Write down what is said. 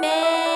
メ